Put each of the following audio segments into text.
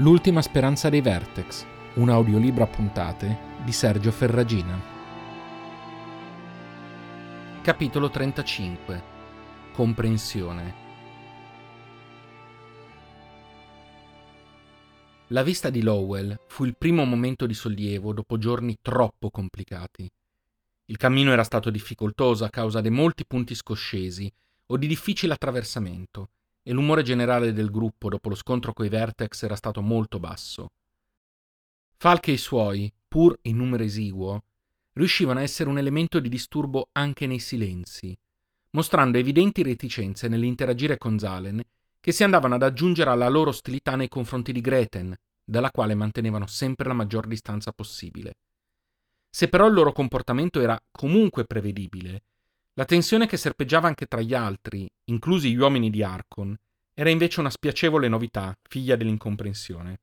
L'ultima speranza dei Vertex, un audiolibro a puntate di Sergio Ferragina. Capitolo 35 Comprensione La vista di Lowell fu il primo momento di sollievo dopo giorni troppo complicati. Il cammino era stato difficoltoso a causa dei molti punti scoscesi o di difficile attraversamento e l'umore generale del gruppo dopo lo scontro coi Vertex era stato molto basso. Falk e i suoi, pur in numero esiguo, riuscivano a essere un elemento di disturbo anche nei silenzi, mostrando evidenti reticenze nell'interagire con Zalen che si andavano ad aggiungere alla loro ostilità nei confronti di Greten, dalla quale mantenevano sempre la maggior distanza possibile. Se però il loro comportamento era comunque prevedibile, la tensione che serpeggiava anche tra gli altri, inclusi gli uomini di Arcon, era invece una spiacevole novità, figlia dell'incomprensione.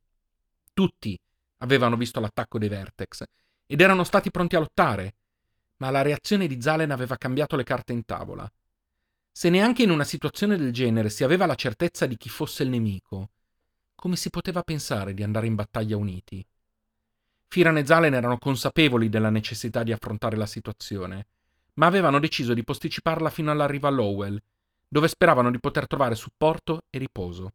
Tutti avevano visto l'attacco dei Vertex ed erano stati pronti a lottare, ma la reazione di Zalen aveva cambiato le carte in tavola. Se neanche in una situazione del genere si aveva la certezza di chi fosse il nemico, come si poteva pensare di andare in battaglia uniti? Firan e Zalen erano consapevoli della necessità di affrontare la situazione ma avevano deciso di posticiparla fino all'arrivo a Lowell, dove speravano di poter trovare supporto e riposo.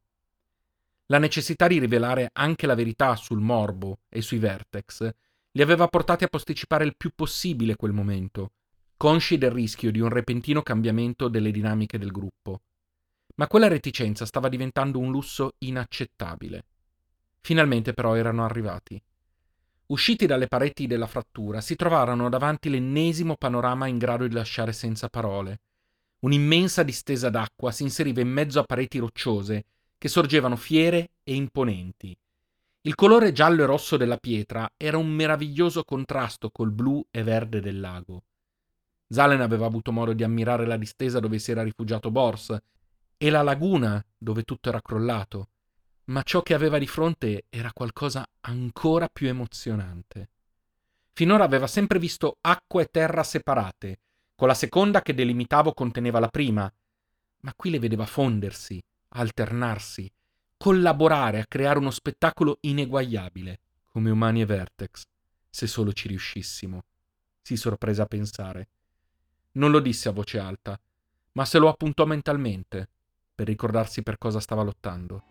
La necessità di rivelare anche la verità sul morbo e sui vertex li aveva portati a posticipare il più possibile quel momento, consci del rischio di un repentino cambiamento delle dinamiche del gruppo. Ma quella reticenza stava diventando un lusso inaccettabile. Finalmente però erano arrivati. Usciti dalle pareti della frattura, si trovarono davanti l'ennesimo panorama in grado di lasciare senza parole. Un'immensa distesa d'acqua si inseriva in mezzo a pareti rocciose che sorgevano fiere e imponenti. Il colore giallo e rosso della pietra era un meraviglioso contrasto col blu e verde del lago. Zalen aveva avuto modo di ammirare la distesa dove si era rifugiato Bors e la laguna dove tutto era crollato ma ciò che aveva di fronte era qualcosa ancora più emozionante. Finora aveva sempre visto acqua e terra separate, con la seconda che delimitavo conteneva la prima, ma qui le vedeva fondersi, alternarsi, collaborare a creare uno spettacolo ineguagliabile, come umani e Vertex, se solo ci riuscissimo. Si sorprese a pensare. Non lo disse a voce alta, ma se lo appuntò mentalmente, per ricordarsi per cosa stava lottando.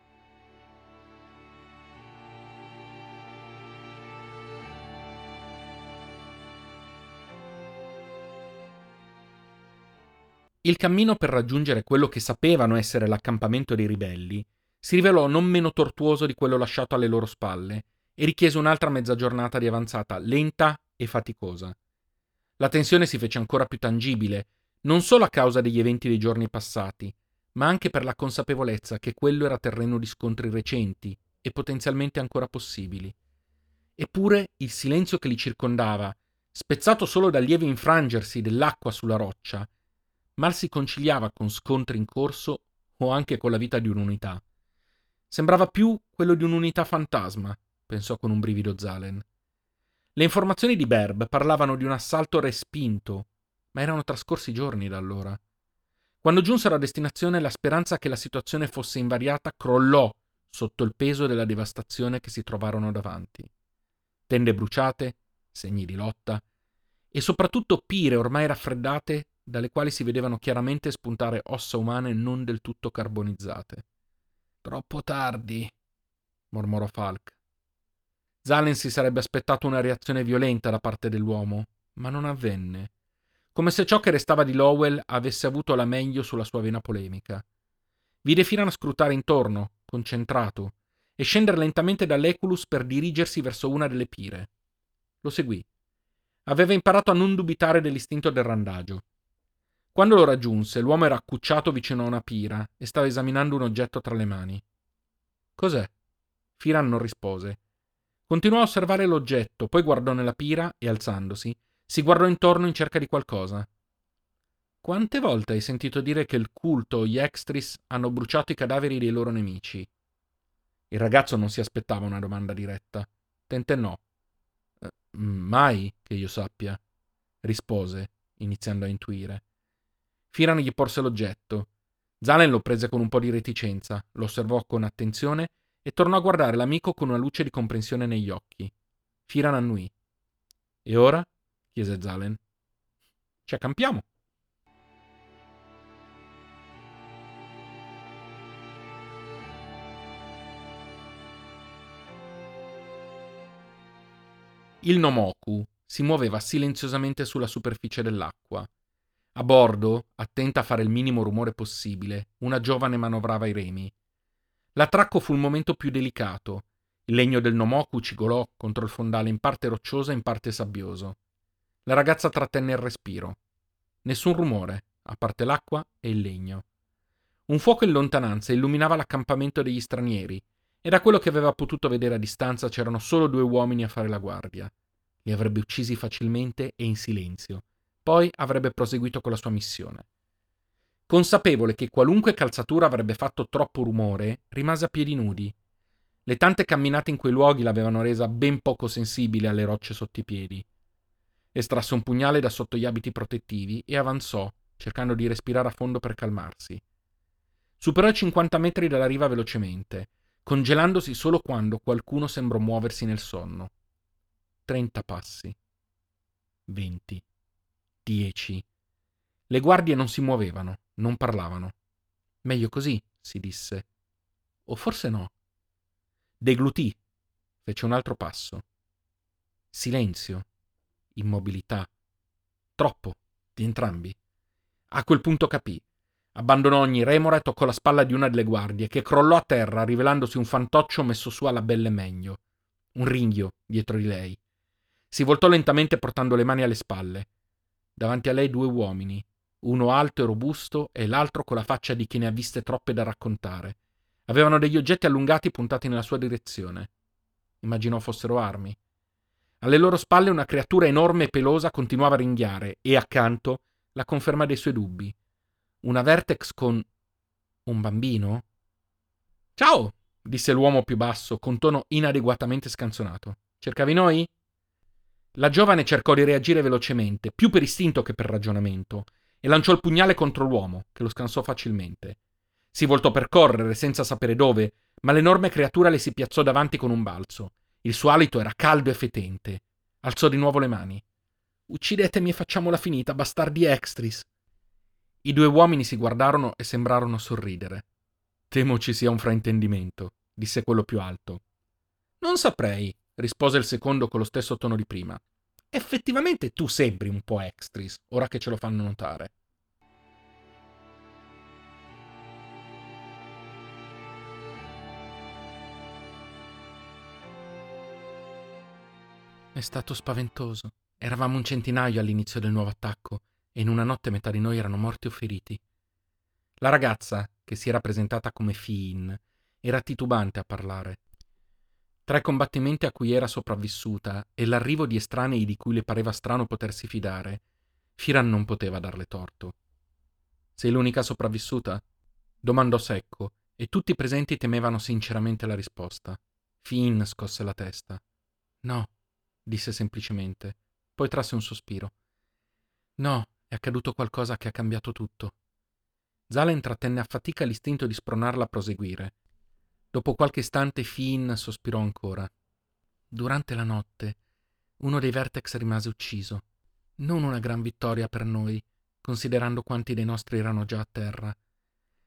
Il cammino per raggiungere quello che sapevano essere l'accampamento dei ribelli si rivelò non meno tortuoso di quello lasciato alle loro spalle e richiese un'altra mezza giornata di avanzata lenta e faticosa. La tensione si fece ancora più tangibile, non solo a causa degli eventi dei giorni passati, ma anche per la consapevolezza che quello era terreno di scontri recenti e potenzialmente ancora possibili. Eppure il silenzio che li circondava, spezzato solo dal lieve infrangersi dell'acqua sulla roccia, mal si conciliava con scontri in corso o anche con la vita di un'unità. Sembrava più quello di un'unità fantasma, pensò con un brivido Zalen. Le informazioni di Berb parlavano di un assalto respinto, ma erano trascorsi giorni da allora. Quando giunsero a destinazione la speranza che la situazione fosse invariata crollò sotto il peso della devastazione che si trovarono davanti. Tende bruciate, segni di lotta, e soprattutto pire ormai raffreddate dalle quali si vedevano chiaramente spuntare ossa umane non del tutto carbonizzate. Troppo tardi, mormorò Falk. Zalen si sarebbe aspettato una reazione violenta da parte dell'uomo, ma non avvenne, come se ciò che restava di Lowell avesse avuto la meglio sulla sua vena polemica. Vide Firan scrutare intorno, concentrato, e scendere lentamente dall'Eculus per dirigersi verso una delle pire. Lo seguì. Aveva imparato a non dubitare dell'istinto del randagio. Quando lo raggiunse, l'uomo era accucciato vicino a una pira e stava esaminando un oggetto tra le mani. Cos'è? Firan non rispose. Continuò a osservare l'oggetto, poi guardò nella pira e, alzandosi, si guardò intorno in cerca di qualcosa. Quante volte hai sentito dire che il culto o gli extris hanno bruciato i cadaveri dei loro nemici? Il ragazzo non si aspettava una domanda diretta. Tentennò. Eh, mai che io sappia, rispose, iniziando a intuire. Firan gli porse l'oggetto. Zalen lo prese con un po' di reticenza, lo osservò con attenzione e tornò a guardare l'amico con una luce di comprensione negli occhi. Firan annui. E ora? chiese Zalen. Ci accampiamo. Il Nomoku si muoveva silenziosamente sulla superficie dell'acqua. A bordo, attenta a fare il minimo rumore possibile, una giovane manovrava i remi. L'attracco fu il momento più delicato. Il legno del Nomoku cigolò contro il fondale in parte roccioso e in parte sabbioso. La ragazza trattenne il respiro. Nessun rumore, a parte l'acqua e il legno. Un fuoco in lontananza illuminava l'accampamento degli stranieri, e da quello che aveva potuto vedere a distanza c'erano solo due uomini a fare la guardia. Li avrebbe uccisi facilmente e in silenzio. Poi avrebbe proseguito con la sua missione. Consapevole che qualunque calzatura avrebbe fatto troppo rumore, rimase a piedi nudi. Le tante camminate in quei luoghi l'avevano resa ben poco sensibile alle rocce sotto i piedi. Estrasse un pugnale da sotto gli abiti protettivi e avanzò, cercando di respirare a fondo per calmarsi. Superò i 50 metri dalla riva velocemente, congelandosi solo quando qualcuno sembrò muoversi nel sonno. 30 passi. 20. 10. Le guardie non si muovevano, non parlavano. Meglio così, si disse. O forse no. Deglutì. Fece un altro passo. Silenzio. Immobilità. Troppo, di entrambi. A quel punto capì. Abbandonò ogni remora e toccò la spalla di una delle guardie, che crollò a terra, rivelandosi un fantoccio messo su alla belle megno. Un ringhio dietro di lei. Si voltò lentamente portando le mani alle spalle. Davanti a lei due uomini, uno alto e robusto e l'altro con la faccia di chi ne ha viste troppe da raccontare. Avevano degli oggetti allungati puntati nella sua direzione. Immaginò fossero armi. Alle loro spalle una creatura enorme e pelosa continuava a ringhiare e accanto la conferma dei suoi dubbi. Una Vertex con un bambino? Ciao, disse l'uomo più basso, con tono inadeguatamente scanzonato. Cercavi noi? La giovane cercò di reagire velocemente, più per istinto che per ragionamento, e lanciò il pugnale contro l'uomo, che lo scansò facilmente. Si voltò per correre, senza sapere dove, ma l'enorme creatura le si piazzò davanti con un balzo. Il suo alito era caldo e fetente. Alzò di nuovo le mani. Uccidetemi e facciamola finita, bastardi extris. I due uomini si guardarono e sembrarono sorridere. Temo ci sia un fraintendimento, disse quello più alto. Non saprei, rispose il secondo con lo stesso tono di prima. Effettivamente tu sembri un po' extris, ora che ce lo fanno notare. È stato spaventoso. Eravamo un centinaio all'inizio del nuovo attacco e in una notte metà di noi erano morti o feriti. La ragazza, che si era presentata come Fiin, era titubante a parlare tra i combattimenti a cui era sopravvissuta e l'arrivo di estranei di cui le pareva strano potersi fidare, Firan non poteva darle torto. Sei l'unica sopravvissuta? domandò secco, e tutti i presenti temevano sinceramente la risposta. Finn scosse la testa. No, disse semplicemente, poi trasse un sospiro. No, è accaduto qualcosa che ha cambiato tutto. Zalen trattenne a fatica l'istinto di spronarla a proseguire, Dopo qualche istante Finn sospirò ancora. Durante la notte uno dei Vertex rimase ucciso. Non una gran vittoria per noi, considerando quanti dei nostri erano già a terra.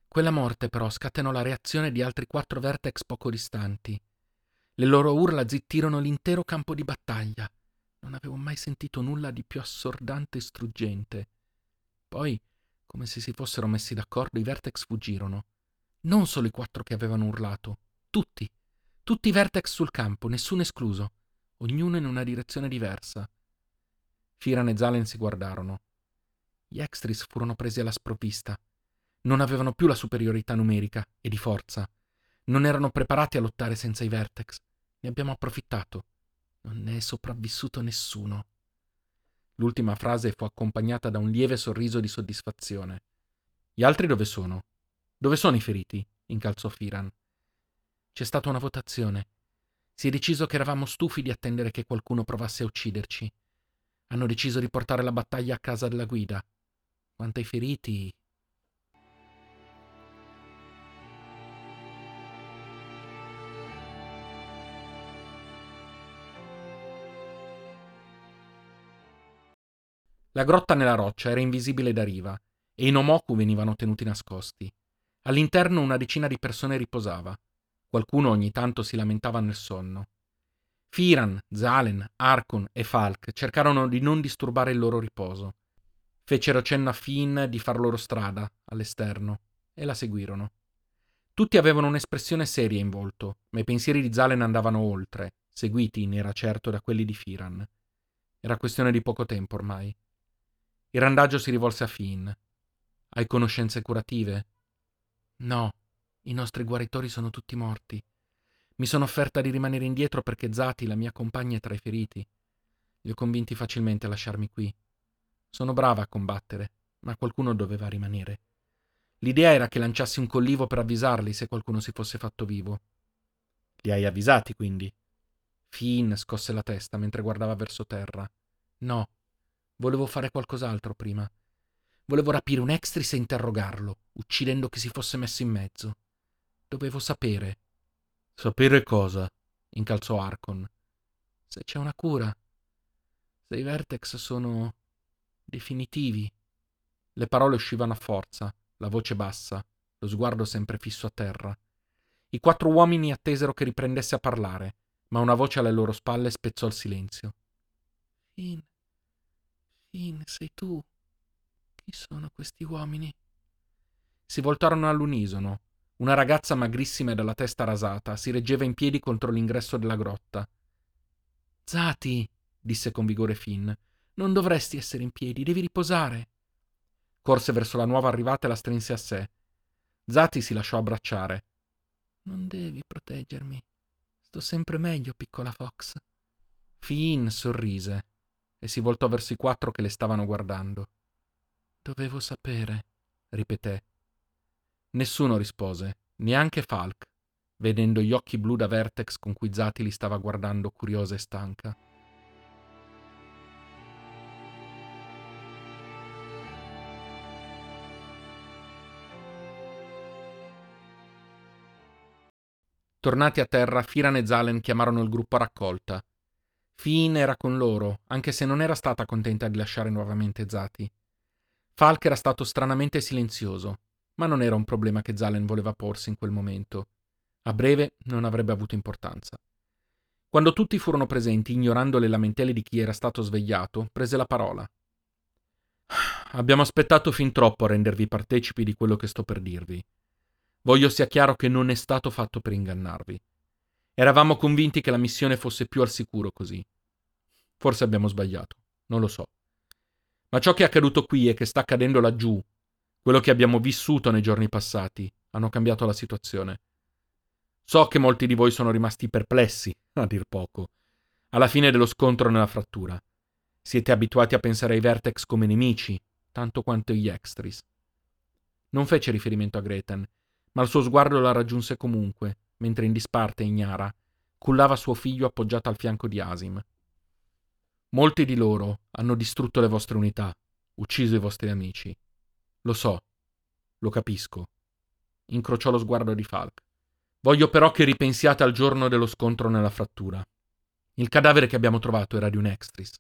Quella morte però scatenò la reazione di altri quattro Vertex poco distanti. Le loro urla zittirono l'intero campo di battaglia. Non avevo mai sentito nulla di più assordante e struggente. Poi, come se si fossero messi d'accordo, i Vertex fuggirono. Non solo i quattro che avevano urlato, tutti, tutti i vertex sul campo, nessuno escluso, ognuno in una direzione diversa. Firan e Zalen si guardarono. Gli extris furono presi alla sprovvista. Non avevano più la superiorità numerica e di forza. Non erano preparati a lottare senza i vertex. Ne abbiamo approfittato. Non ne è sopravvissuto nessuno. L'ultima frase fu accompagnata da un lieve sorriso di soddisfazione. Gli altri dove sono? Dove sono i feriti? incalzò Firan. C'è stata una votazione. Si è deciso che eravamo stufi di attendere che qualcuno provasse a ucciderci. Hanno deciso di portare la battaglia a casa della guida. Quanto ai feriti, La grotta nella roccia era invisibile da riva e i Nomoku venivano tenuti nascosti. All'interno una decina di persone riposava. Qualcuno ogni tanto si lamentava nel sonno. Firan, Zalen, Arkon e Falk cercarono di non disturbare il loro riposo. Fecero cenno a Finn di far loro strada all'esterno e la seguirono. Tutti avevano un'espressione seria in volto, ma i pensieri di Zalen andavano oltre, seguiti, ne era certo, da quelli di Firan. Era questione di poco tempo ormai. Il randaggio si rivolse a Finn. Hai conoscenze curative? No, i nostri guaritori sono tutti morti. Mi sono offerta di rimanere indietro perché Zati, la mia compagna, è tra i feriti. Li ho convinti facilmente a lasciarmi qui. Sono brava a combattere, ma qualcuno doveva rimanere. L'idea era che lanciassi un collivo per avvisarli se qualcuno si fosse fatto vivo. Li hai avvisati, quindi? Finn scosse la testa mentre guardava verso terra. No, volevo fare qualcos'altro prima. Volevo rapire un extris e interrogarlo, uccidendo chi si fosse messo in mezzo. Dovevo sapere. Sapere cosa? incalzò Arcon. Se c'è una cura. Se i vertex sono definitivi. Le parole uscivano a forza la voce bassa, lo sguardo sempre fisso a terra. I quattro uomini attesero che riprendesse a parlare, ma una voce alle loro spalle spezzò il silenzio. Finn, Finn, sei tu. Chi sono questi uomini? Si voltarono all'unisono. Una ragazza magrissima e dalla testa rasata si reggeva in piedi contro l'ingresso della grotta. Zati, disse con vigore Finn, non dovresti essere in piedi, devi riposare. Corse verso la nuova arrivata e la strinse a sé. Zati si lasciò abbracciare. Non devi proteggermi. Sto sempre meglio, piccola Fox. Finn sorrise e si voltò verso i quattro che le stavano guardando. Dovevo sapere, ripeté. Nessuno rispose, neanche Falk, vedendo gli occhi blu da Vertex con cui Zati li stava guardando curiosa e stanca. Tornati a terra, Firan e Zalen chiamarono il gruppo a raccolta. Finn era con loro, anche se non era stata contenta di lasciare nuovamente Zati. Falk era stato stranamente silenzioso, ma non era un problema che Zalen voleva porsi in quel momento. A breve non avrebbe avuto importanza. Quando tutti furono presenti, ignorando le lamentele di chi era stato svegliato, prese la parola. Abbiamo aspettato fin troppo a rendervi partecipi di quello che sto per dirvi. Voglio sia chiaro che non è stato fatto per ingannarvi. Eravamo convinti che la missione fosse più al sicuro così. Forse abbiamo sbagliato, non lo so. Ma ciò che è accaduto qui e che sta accadendo laggiù, quello che abbiamo vissuto nei giorni passati, hanno cambiato la situazione. So che molti di voi sono rimasti perplessi, a dir poco, alla fine dello scontro nella frattura. Siete abituati a pensare ai Vertex come nemici, tanto quanto gli Extris. Non fece riferimento a Greten, ma il suo sguardo la raggiunse comunque, mentre in disparte ignara cullava suo figlio appoggiato al fianco di Asim. Molti di loro hanno distrutto le vostre unità, ucciso i vostri amici. Lo so, lo capisco. Incrociò lo sguardo di Falk. Voglio però che ripensiate al giorno dello scontro nella frattura. Il cadavere che abbiamo trovato era di un extris.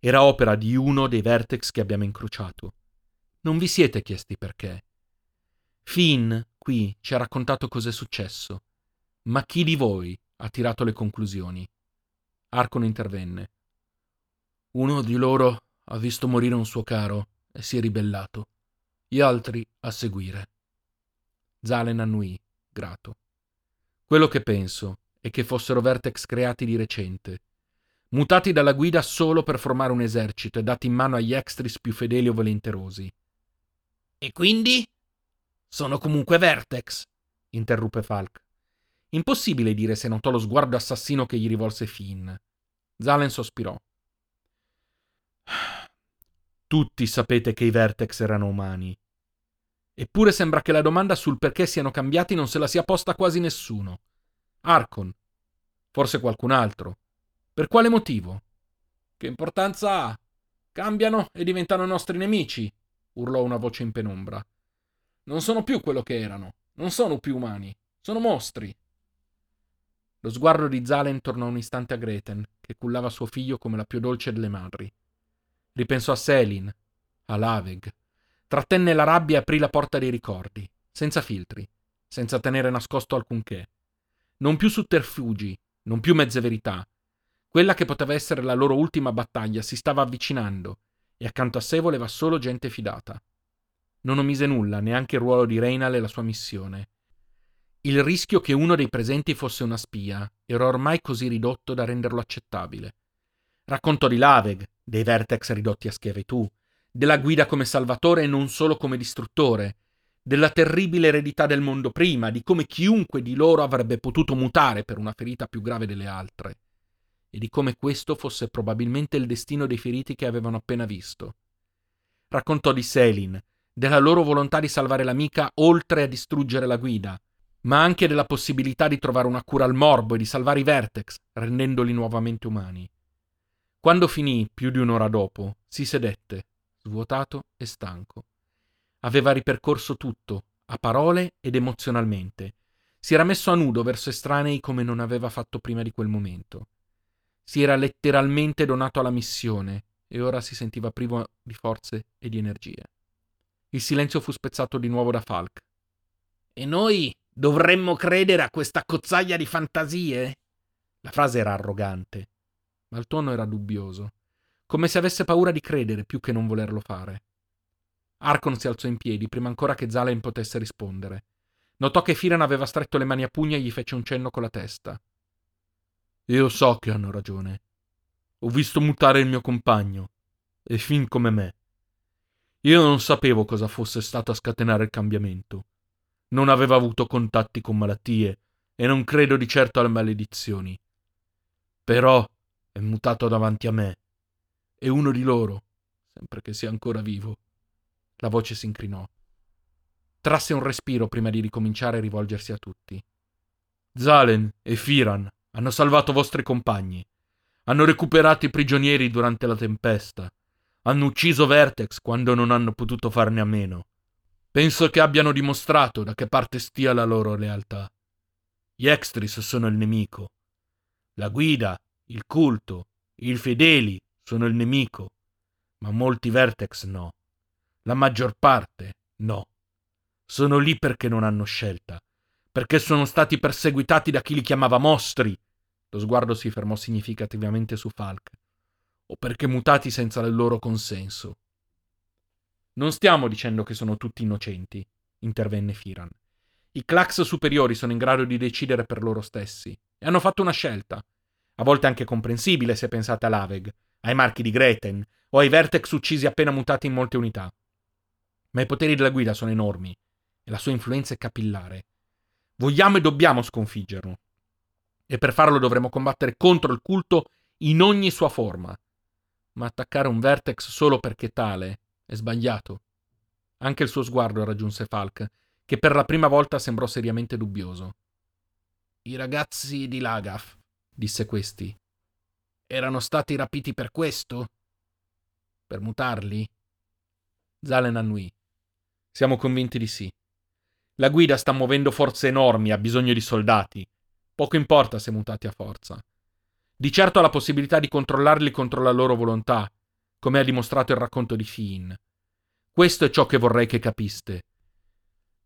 Era opera di uno dei vertex che abbiamo incrociato. Non vi siete chiesti perché. Finn qui ci ha raccontato cos'è successo. Ma chi di voi ha tirato le conclusioni? Arcon intervenne. Uno di loro ha visto morire un suo caro e si è ribellato. Gli altri a seguire. Zalen annui, grato. Quello che penso è che fossero Vertex creati di recente, mutati dalla guida solo per formare un esercito e dati in mano agli extris più fedeli o volenterosi. E quindi? Sono comunque Vertex, interruppe Falk. Impossibile dire se notò lo sguardo assassino che gli rivolse Finn. Zalen sospirò. Tutti sapete che i Vertex erano umani. Eppure sembra che la domanda sul perché siano cambiati non se la sia posta quasi nessuno. Arcon. Forse qualcun altro. Per quale motivo? Che importanza ha? Cambiano e diventano nostri nemici, urlò una voce in penombra. Non sono più quello che erano. Non sono più umani. Sono mostri. Lo sguardo di Zalen tornò un istante a Greten, che cullava suo figlio come la più dolce delle madri. Ripensò a Selin, a Laveg. Trattenne la rabbia e aprì la porta dei ricordi, senza filtri, senza tenere nascosto alcunché. Non più sotterfugi, non più mezze verità. Quella che poteva essere la loro ultima battaglia si stava avvicinando e accanto a sé voleva solo gente fidata. Non omise nulla, neanche il ruolo di Reynal e la sua missione. Il rischio che uno dei presenti fosse una spia era ormai così ridotto da renderlo accettabile. Raccontò di Laveg, dei Vertex ridotti a schiavitù, della guida come salvatore e non solo come distruttore, della terribile eredità del mondo prima, di come chiunque di loro avrebbe potuto mutare per una ferita più grave delle altre, e di come questo fosse probabilmente il destino dei feriti che avevano appena visto. Raccontò di Selin, della loro volontà di salvare l'amica oltre a distruggere la guida, ma anche della possibilità di trovare una cura al morbo e di salvare i Vertex, rendendoli nuovamente umani. Quando finì, più di un'ora dopo, si sedette, svuotato e stanco. Aveva ripercorso tutto, a parole ed emozionalmente. Si era messo a nudo verso estranei come non aveva fatto prima di quel momento. Si era letteralmente donato alla missione e ora si sentiva privo di forze e di energie. Il silenzio fu spezzato di nuovo da Falk. E noi dovremmo credere a questa cozzaglia di fantasie? La frase era arrogante, ma il tono era dubbioso, come se avesse paura di credere più che non volerlo fare. Arcon si alzò in piedi prima ancora che Zalen potesse rispondere. Notò che Firan aveva stretto le mani a pugna e gli fece un cenno con la testa. Io so che hanno ragione. Ho visto mutare il mio compagno, e fin come me. Io non sapevo cosa fosse stato a scatenare il cambiamento. Non aveva avuto contatti con malattie e non credo di certo alle maledizioni. Però è mutato davanti a me. È uno di loro, sempre che sia ancora vivo. La voce si incrinò. Trasse un respiro prima di ricominciare a rivolgersi a tutti. Zalen e Firan hanno salvato vostri compagni. Hanno recuperato i prigionieri durante la tempesta. Hanno ucciso Vertex quando non hanno potuto farne a meno. Penso che abbiano dimostrato da che parte stia la loro lealtà. Gli Extris sono il nemico. La guida il culto, i fedeli sono il nemico, ma molti Vertex no. La maggior parte no. Sono lì perché non hanno scelta, perché sono stati perseguitati da chi li chiamava mostri. Lo sguardo si fermò significativamente su Falk. O perché mutati senza il loro consenso. Non stiamo dicendo che sono tutti innocenti, intervenne Firan. I Clax superiori sono in grado di decidere per loro stessi e hanno fatto una scelta a volte anche comprensibile se pensate a Laveg, ai marchi di Greten o ai Vertex uccisi appena mutati in molte unità. Ma i poteri della guida sono enormi e la sua influenza è capillare. Vogliamo e dobbiamo sconfiggerlo. E per farlo dovremo combattere contro il culto in ogni sua forma. Ma attaccare un Vertex solo perché tale è sbagliato. Anche il suo sguardo raggiunse Falk, che per la prima volta sembrò seriamente dubbioso. I ragazzi di Lagaf disse questi. Erano stati rapiti per questo? Per mutarli? Zalen annui. Siamo convinti di sì. La guida sta muovendo forze enormi, ha bisogno di soldati. Poco importa se mutati a forza. Di certo ha la possibilità di controllarli contro la loro volontà, come ha dimostrato il racconto di Finn. Questo è ciò che vorrei che capiste.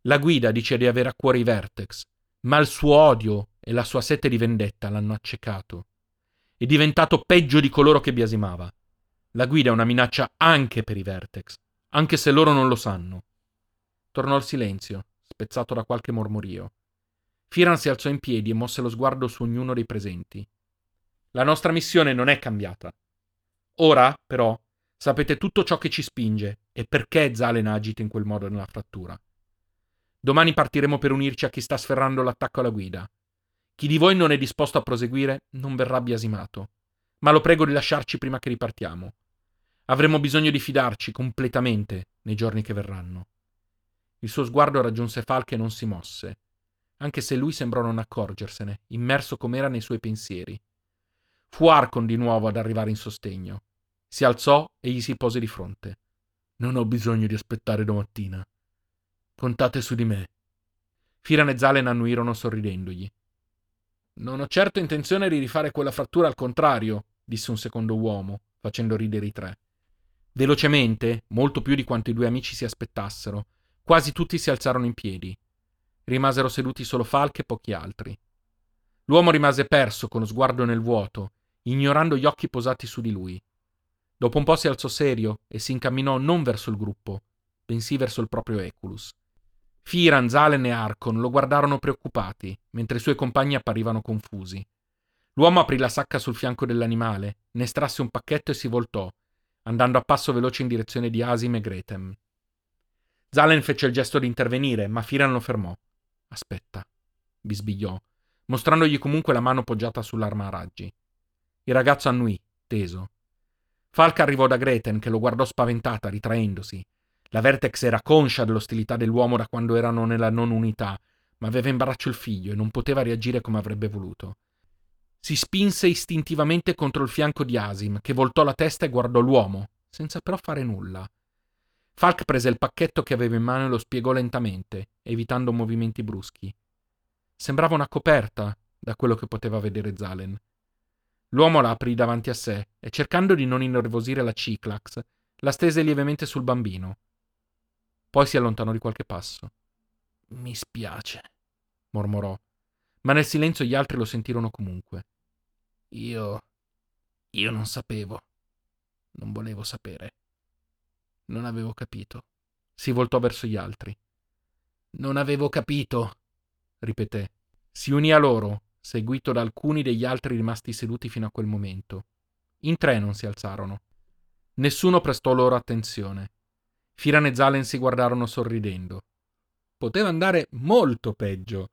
La guida dice di avere a cuore i Vertex, ma il suo odio e la sua sete di vendetta l'hanno accecato. È diventato peggio di coloro che biasimava. La guida è una minaccia anche per i Vertex, anche se loro non lo sanno. Tornò il silenzio, spezzato da qualche mormorio. Firan si alzò in piedi e mosse lo sguardo su ognuno dei presenti. La nostra missione non è cambiata. Ora, però, sapete tutto ciò che ci spinge e perché Zalen agita in quel modo nella frattura. Domani partiremo per unirci a chi sta sferrando l'attacco alla guida. Chi di voi non è disposto a proseguire non verrà biasimato. Ma lo prego di lasciarci prima che ripartiamo. Avremo bisogno di fidarci completamente nei giorni che verranno. Il suo sguardo raggiunse Falk e non si mosse, anche se lui sembrò non accorgersene, immerso com'era nei suoi pensieri. Fu Arcon di nuovo ad arrivare in sostegno. Si alzò e gli si pose di fronte. Non ho bisogno di aspettare domattina. Contate su di me. Firan e Zalen annuirono sorridendogli. Non ho certo intenzione di rifare quella frattura al contrario, disse un secondo uomo, facendo ridere i tre. Velocemente, molto più di quanto i due amici si aspettassero, quasi tutti si alzarono in piedi. Rimasero seduti solo Falk e pochi altri. L'uomo rimase perso con lo sguardo nel vuoto, ignorando gli occhi posati su di lui. Dopo un po' si alzò serio e si incamminò non verso il gruppo, bensì verso il proprio Eculus. Firan, Zalen e Arcon lo guardarono preoccupati, mentre i suoi compagni apparivano confusi. L'uomo aprì la sacca sul fianco dell'animale, ne estrasse un pacchetto e si voltò, andando a passo veloce in direzione di Asim e Gretem. Zalen fece il gesto di intervenire, ma Firan lo fermò. Aspetta, bisbigliò, mostrandogli comunque la mano poggiata sull'arma a raggi. Il ragazzo annui, teso. Falca arrivò da Greten, che lo guardò spaventata, ritraendosi. La Vertex era conscia dell'ostilità dell'uomo da quando erano nella non unità, ma aveva in braccio il figlio e non poteva reagire come avrebbe voluto. Si spinse istintivamente contro il fianco di Asim, che voltò la testa e guardò l'uomo, senza però fare nulla. Falk prese il pacchetto che aveva in mano e lo spiegò lentamente, evitando movimenti bruschi. Sembrava una coperta, da quello che poteva vedere Zalen. L'uomo la aprì davanti a sé e, cercando di non innervosire la Ciclax, la stese lievemente sul bambino. Poi si allontanò di qualche passo. Mi spiace, mormorò, ma nel silenzio gli altri lo sentirono comunque. Io. io non sapevo. Non volevo sapere. Non avevo capito. Si voltò verso gli altri. Non avevo capito, ripeté. Si unì a loro, seguito da alcuni degli altri rimasti seduti fino a quel momento. In tre non si alzarono. Nessuno prestò loro attenzione. Firan e Zalen si guardarono sorridendo. Poteva andare molto peggio,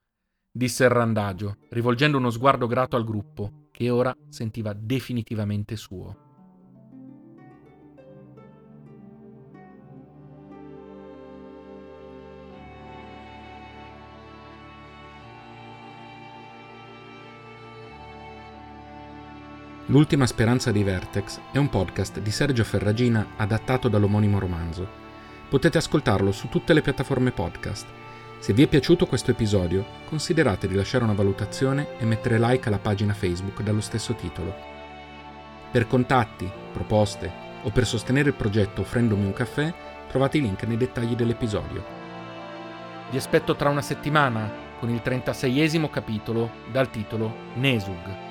disse il randagio, rivolgendo uno sguardo grato al gruppo, che ora sentiva definitivamente suo. L'ultima speranza di Vertex è un podcast di Sergio Ferragina adattato dall'omonimo romanzo. Potete ascoltarlo su tutte le piattaforme podcast se vi è piaciuto questo episodio, considerate di lasciare una valutazione e mettere like alla pagina Facebook dallo stesso titolo. Per contatti, proposte o per sostenere il progetto offrendomi un caffè, trovate i link nei dettagli dell'episodio. Vi aspetto tra una settimana con il 36esimo capitolo dal titolo Nesug.